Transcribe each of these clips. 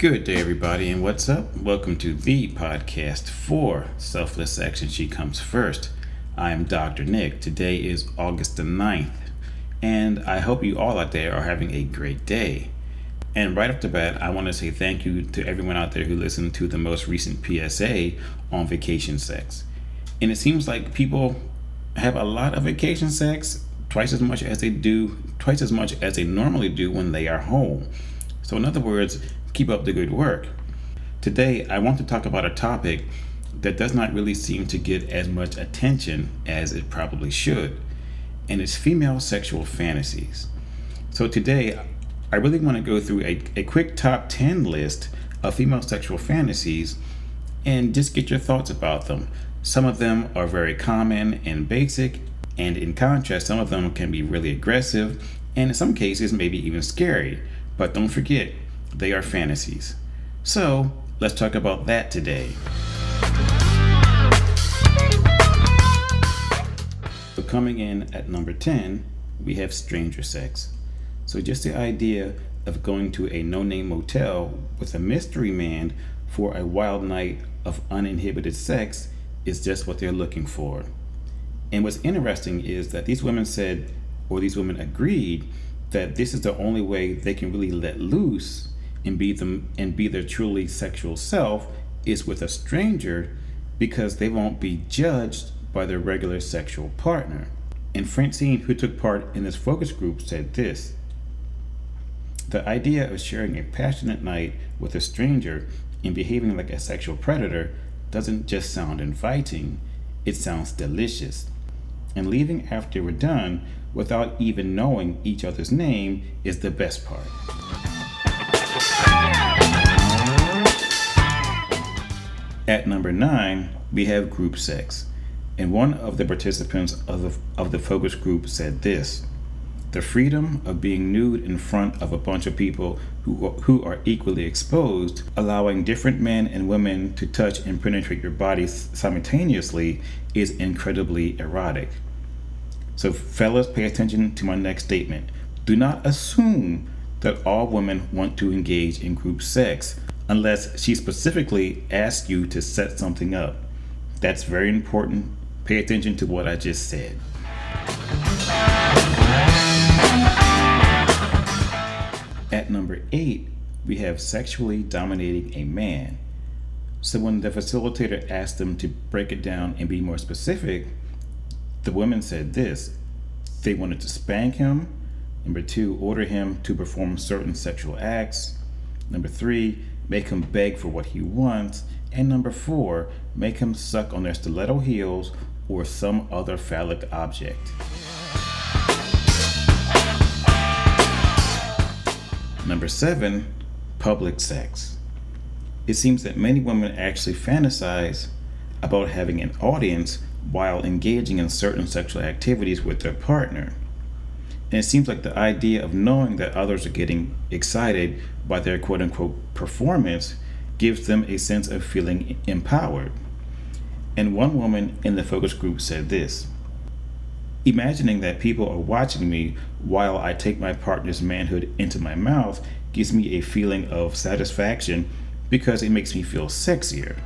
Good day, everybody, and what's up? Welcome to the podcast for Selfless Action She Comes First. I am Dr. Nick. Today is August the 9th, and I hope you all out there are having a great day. And right off the bat, I want to say thank you to everyone out there who listened to the most recent PSA on vacation sex. And it seems like people have a lot of vacation sex, twice as much as they do, twice as much as they normally do when they are home. So, in other words, keep up the good work. Today, I want to talk about a topic that does not really seem to get as much attention as it probably should, and it's female sexual fantasies. So, today, I really want to go through a, a quick top 10 list of female sexual fantasies and just get your thoughts about them. Some of them are very common and basic, and in contrast, some of them can be really aggressive and in some cases, maybe even scary. But don't forget, they are fantasies. So let's talk about that today. So, coming in at number 10, we have stranger sex. So, just the idea of going to a no name motel with a mystery man for a wild night of uninhibited sex is just what they're looking for. And what's interesting is that these women said, or these women agreed, that this is the only way they can really let loose and be them and be their truly sexual self is with a stranger because they won't be judged by their regular sexual partner. And Francine, who took part in this focus group, said this The idea of sharing a passionate night with a stranger and behaving like a sexual predator doesn't just sound inviting, it sounds delicious. And leaving after we're done without even knowing each other's name is the best part. At number nine, we have group sex. And one of the participants of the, of the focus group said this The freedom of being nude in front of a bunch of people who, who are equally exposed, allowing different men and women to touch and penetrate your bodies simultaneously, is incredibly erotic. So, fellas, pay attention to my next statement. Do not assume that all women want to engage in group sex unless she specifically asks you to set something up. That's very important. Pay attention to what I just said. At number eight, we have sexually dominating a man. So when the facilitator asked them to break it down and be more specific, the women said this they wanted to spank him. Number two, order him to perform certain sexual acts. Number three, make him beg for what he wants. And number four, make him suck on their stiletto heels or some other phallic object. Number seven, public sex. It seems that many women actually fantasize about having an audience while engaging in certain sexual activities with their partner. And it seems like the idea of knowing that others are getting excited by their quote unquote performance gives them a sense of feeling empowered. And one woman in the focus group said this Imagining that people are watching me while I take my partner's manhood into my mouth gives me a feeling of satisfaction because it makes me feel sexier.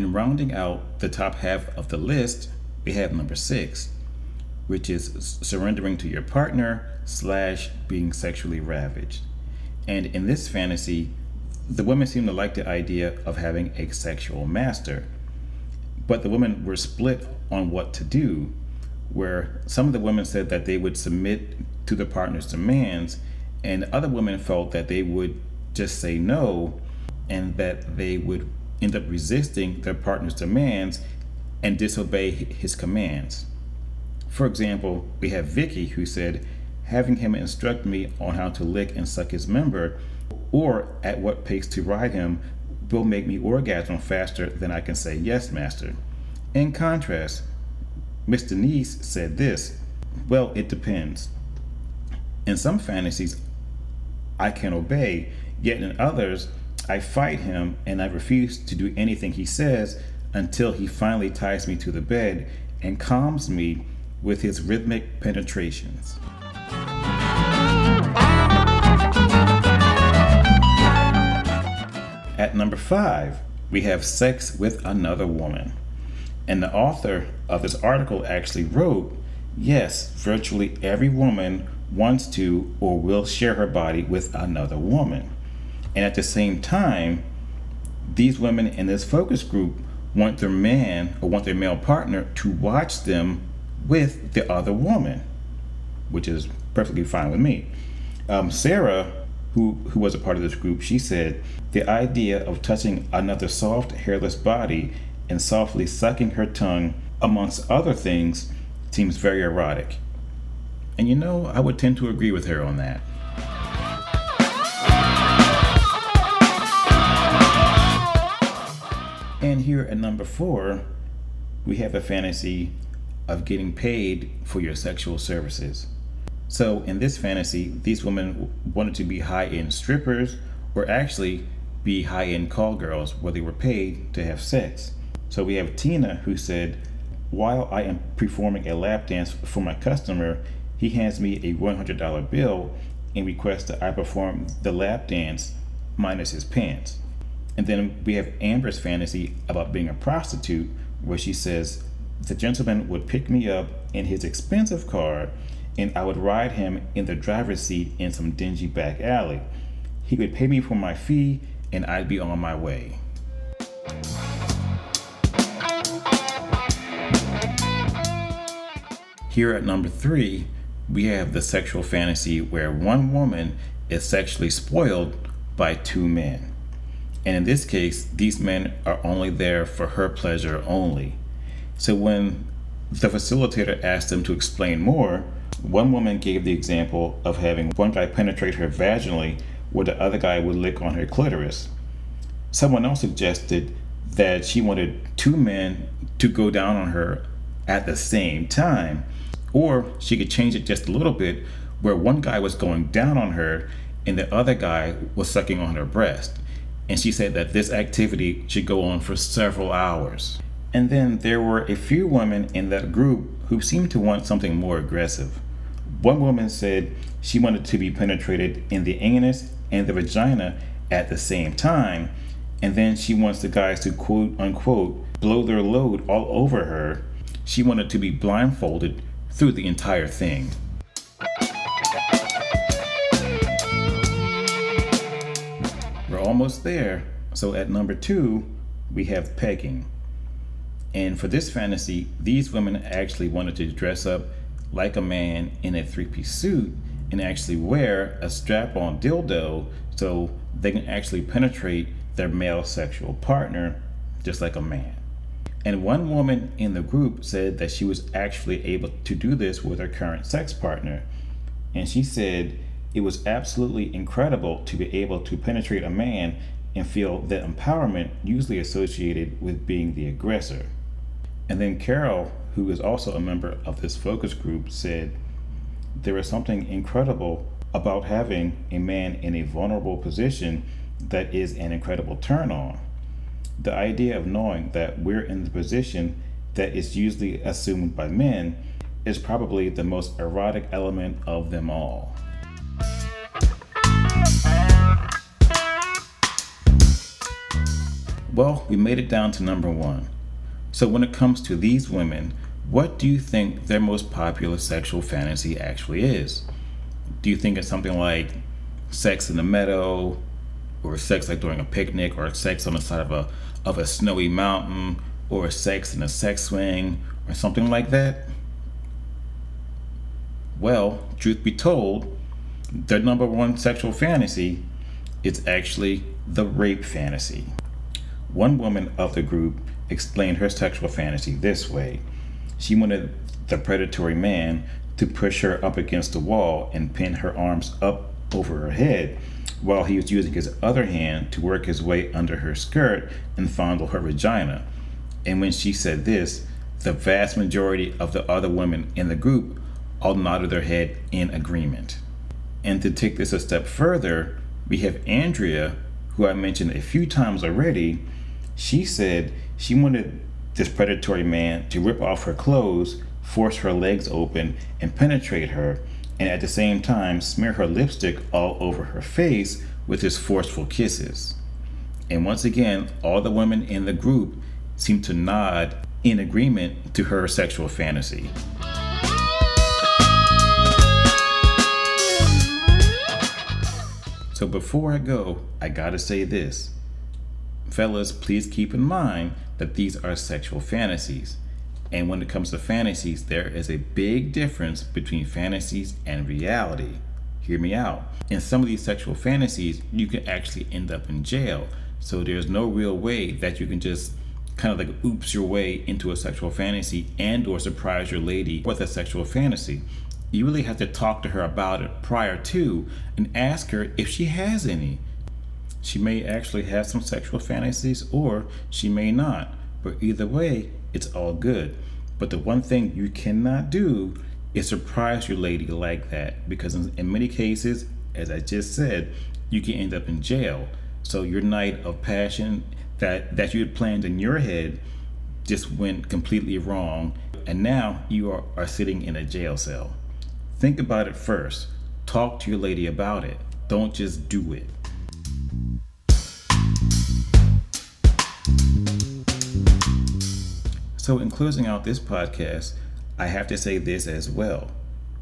And rounding out the top half of the list, we have number six, which is surrendering to your partner slash being sexually ravaged. And in this fantasy, the women seem to like the idea of having a sexual master. But the women were split on what to do, where some of the women said that they would submit to the partner's demands, and other women felt that they would just say no and that they would end up resisting their partner's demands and disobey his commands. For example, we have Vicky who said, having him instruct me on how to lick and suck his member or at what pace to ride him will make me orgasm faster than I can say yes, master. In contrast, Miss Denise said this Well, it depends. In some fantasies, I can obey, yet in others, I fight him and I refuse to do anything he says until he finally ties me to the bed and calms me with his rhythmic penetrations. At number five, we have sex with another woman. And the author of this article actually wrote yes, virtually every woman wants to or will share her body with another woman. And at the same time, these women in this focus group want their man or want their male partner to watch them with the other woman, which is perfectly fine with me. Um, Sarah, who, who was a part of this group, she said, The idea of touching another soft, hairless body and softly sucking her tongue, amongst other things, seems very erotic. And you know, I would tend to agree with her on that. And here at number four, we have a fantasy of getting paid for your sexual services. So, in this fantasy, these women wanted to be high end strippers or actually be high end call girls where they were paid to have sex. So, we have Tina who said, While I am performing a lap dance for my customer, he hands me a $100 bill and requests that I perform the lap dance minus his pants. And then we have Amber's fantasy about being a prostitute, where she says, The gentleman would pick me up in his expensive car and I would ride him in the driver's seat in some dingy back alley. He would pay me for my fee and I'd be on my way. Here at number three, we have the sexual fantasy where one woman is sexually spoiled by two men. And in this case, these men are only there for her pleasure only. So when the facilitator asked them to explain more, one woman gave the example of having one guy penetrate her vaginally where the other guy would lick on her clitoris. Someone else suggested that she wanted two men to go down on her at the same time, or she could change it just a little bit where one guy was going down on her and the other guy was sucking on her breast. And she said that this activity should go on for several hours. And then there were a few women in that group who seemed to want something more aggressive. One woman said she wanted to be penetrated in the anus and the vagina at the same time, and then she wants the guys to quote unquote blow their load all over her. She wanted to be blindfolded through the entire thing. Almost there. So at number two, we have pegging. And for this fantasy, these women actually wanted to dress up like a man in a three piece suit and actually wear a strap on dildo so they can actually penetrate their male sexual partner just like a man. And one woman in the group said that she was actually able to do this with her current sex partner. And she said it was absolutely incredible to be able to penetrate a man and feel the empowerment usually associated with being the aggressor. And then Carol, who is also a member of this focus group, said, There is something incredible about having a man in a vulnerable position that is an incredible turn on. The idea of knowing that we're in the position that is usually assumed by men is probably the most erotic element of them all. Well, we made it down to number one. So, when it comes to these women, what do you think their most popular sexual fantasy actually is? Do you think it's something like sex in the meadow, or sex like during a picnic, or sex on the side of a of a snowy mountain, or sex in a sex swing, or something like that? Well, truth be told, their number one sexual fantasy is actually the rape fantasy. One woman of the group explained her sexual fantasy this way She wanted the predatory man to push her up against the wall and pin her arms up over her head while he was using his other hand to work his way under her skirt and fondle her vagina. And when she said this, the vast majority of the other women in the group all nodded their head in agreement. And to take this a step further, we have Andrea, who I mentioned a few times already, she said she wanted this predatory man to rip off her clothes force her legs open and penetrate her, and at the same time smear her lipstick all over her face with his forceful kisses. And once again, all the women in the group seem to nod in agreement to her sexual fantasy. So before I go, I gotta say this. Fellas, please keep in mind that these are sexual fantasies. And when it comes to fantasies, there is a big difference between fantasies and reality. Hear me out. In some of these sexual fantasies, you can actually end up in jail. So there's no real way that you can just kind of like oops your way into a sexual fantasy and or surprise your lady with a sexual fantasy. You really have to talk to her about it prior to and ask her if she has any. She may actually have some sexual fantasies or she may not. But either way, it's all good. But the one thing you cannot do is surprise your lady like that because in, many cases, as I just said, you can end up in jail. So your night of passion that that you had planned in your head just went completely wrong and now you are, are sitting in a jail cell. Think about it first. Talk to your lady about it. Don't just do it. So, in closing out this podcast, I have to say this as well.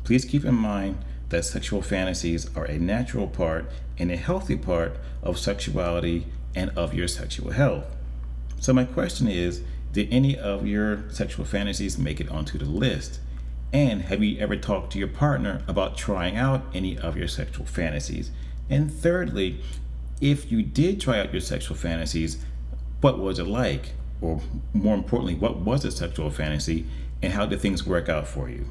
Please keep in mind that sexual fantasies are a natural part and a healthy part of sexuality and of your sexual health. So, my question is Did any of your sexual fantasies make it onto the list? And have you ever talked to your partner about trying out any of your sexual fantasies? And thirdly, if you did try out your sexual fantasies, what was it like? or more importantly, what was a sexual fantasy and how did things work out for you?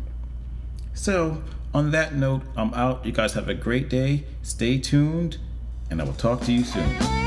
So, on that note, I'm out. You guys have a great day. Stay tuned, and I will talk to you soon.